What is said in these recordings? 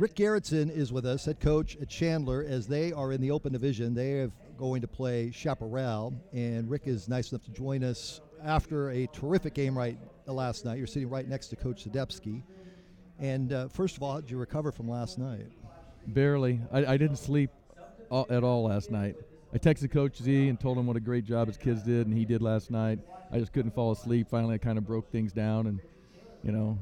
Rick Garretson is with us, head coach at Chandler, as they are in the open division. They are going to play Chaparral, and Rick is nice enough to join us after a terrific game right last night. You're sitting right next to Coach Zadepski. And uh, first of all, how did you recover from last night? Barely. I, I didn't sleep all, at all last night. I texted Coach Z and told him what a great job his kids did, and he did last night. I just couldn't fall asleep. Finally, I kind of broke things down, and you know,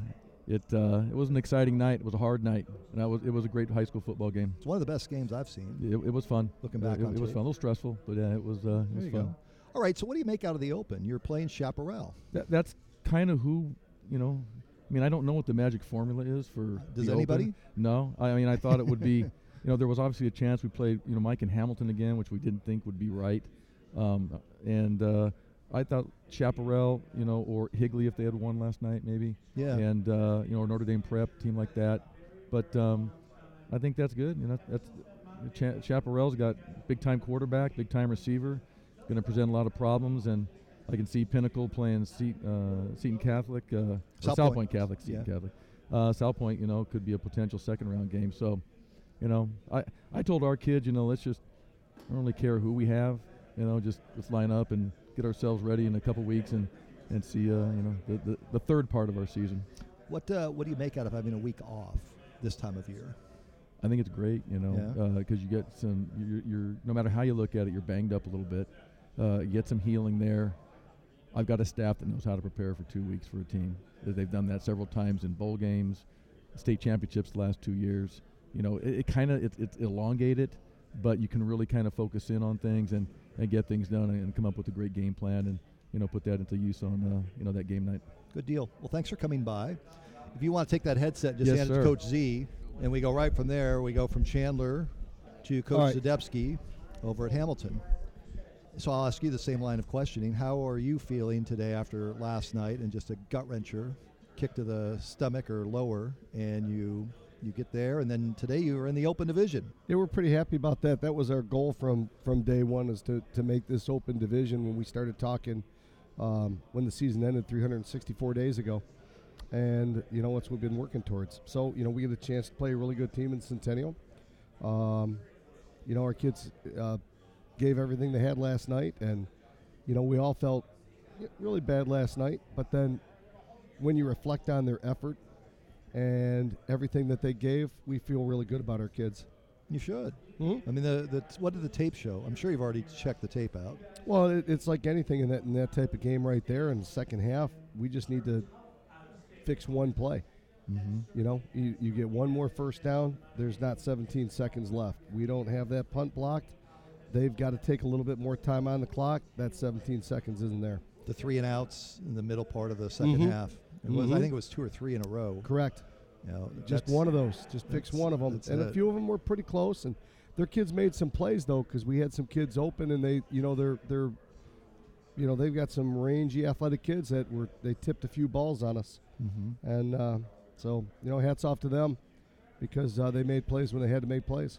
it uh, it was an exciting night. It was a hard night, and I was it was a great high school football game. It's one of the best games I've seen. It, it was fun. Looking back it, on it, It was fun. A little stressful, but yeah, it was uh, it was fun. go. All right, so what do you make out of the open? You're playing Chaparral. That, that's kind of who you know. I mean, I don't know what the magic formula is for. Does the anybody? Open. No, I mean, I thought it would be. You know, there was obviously a chance we played, you know, Mike and Hamilton again, which we didn't think would be right. Um, and uh, I thought Chaparral, you know, or Higley if they had won last night, maybe. Yeah. And uh, you know, Notre Dame Prep team like that. But um, I think that's good. You know, that's Cha- Chaparral's got big time quarterback, big time receiver, going to present a lot of problems, and I can see Pinnacle playing Seat, uh, Seton Catholic, uh, South South Point. Point Catholic, Seton Yeah. Catholic. Uh, South Point, you know, could be a potential second round game. So, you know, I I told our kids, you know, let's just I don't really care who we have, you know, just let's line up and get ourselves ready in a couple weeks and and see, uh, you know, the, the the third part of our season. What uh, what do you make out of having a week off this time of year? I think it's great, you Yeah. know, because you get some. You're, you're no matter how you look at it, you're banged up a little bit. Uh, you get some healing there. I've got a staff that knows how to prepare for two weeks for a team. They've done that several times in bowl games, state championships the last two years. You know, it, it kind of it, it's elongated, but you can really kind of focus in on things and, and get things done and, come up with a great game plan and you know put that into use on uh, you know that game night. Good deal. Well, thanks for coming by. If you want to take that headset, just Yes, hand it to. Coach Z, and we go right from there. We go from Chandler to Coach right. Zadepski over at Hamilton. So I'll ask you the same line of questioning. How are you feeling today after last night and just a gut wrencher, kick to the stomach or lower, and you you get there, and then today you are in the open division. Yeah, we're pretty happy about that. That was our goal from from day one, is to to make this open division. When we started talking, um, when the season ended 364 days ago, and you know what we've been working towards. So you know we get a chance to play a really good team in Centennial. Um, you know our kids uh, gave everything they had last night, and you know we all felt really bad last night. But then when you reflect on their effort and everything that they gave, we feel really good about our kids. You should. Mm-hmm. I mean, the, the what did the tape show? I'm sure you've already checked the tape out. Well, it, it's like anything in that in that type of game right there. In the second half, we just need to fix one play. Mm-hmm. You know, you, you get one more first down. There's not 17 seconds left. We don't have that punt blocked. They've got to take a little bit more time on the clock. That 17 seconds isn't there. The three and outs in the middle part of the 2nd Mhm. half. It was, I think it was two or three in a row. Correct. You know, Just one of those. Just fix that's- one of them. And a few of them were pretty close. And their kids made some plays though, because we had some kids open, and they, you know, they're they're, you know, they've got some rangy, athletic kids that were they tipped a few balls on us. Mhm. And uh, so, you know, hats off to them because uh, they made plays when they had to make plays.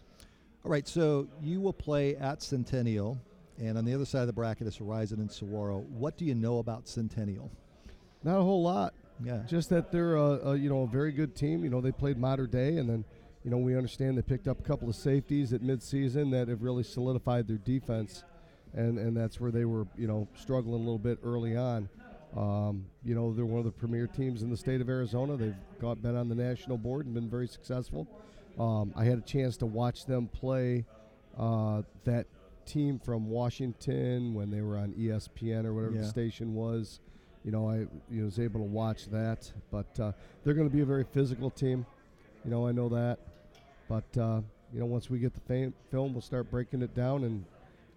All right, so you will play at Centennial, and on the other side of the bracket is Horizon and Saguaro. What do you know about Centennial? Not a whole lot, Yeah. just that they're a, a you know a very good team. You know, they played Mater Dei, and then you know we understand they picked up a couple of safeties at midseason that have really solidified their defense, and and that's where they were you know struggling a little bit early on. Um, you know, they're one of the premier teams in the state of Arizona. They've got, been on the national board and been very successful. Um, I had a chance to watch them play uh, that team from Washington when they were on ESPN or whatever Yeah. the station was. You know, I you know, was able to watch that, but uh, they're going to be a very physical team. You know, I know that, but uh, you know, once we get the fam- film, we'll start breaking it down and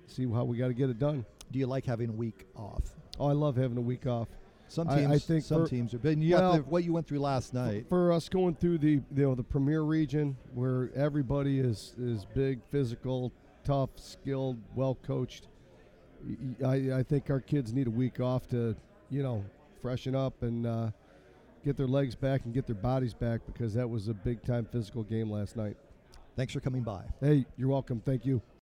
see how we got to get it done. Do you like having a week off? Oh, I love having a week off. Some I- teams, I think some for- teams are. But you well, the, what you went through last night. For us going through the you know the premier region where everybody is is big, physical, tough, skilled, well coached. I, I think our kids need a week off to you know freshen up and uh, get their legs back and get their bodies back because that was a big time physical game last night. Thanks for coming by. Hey, you're welcome. Thank you.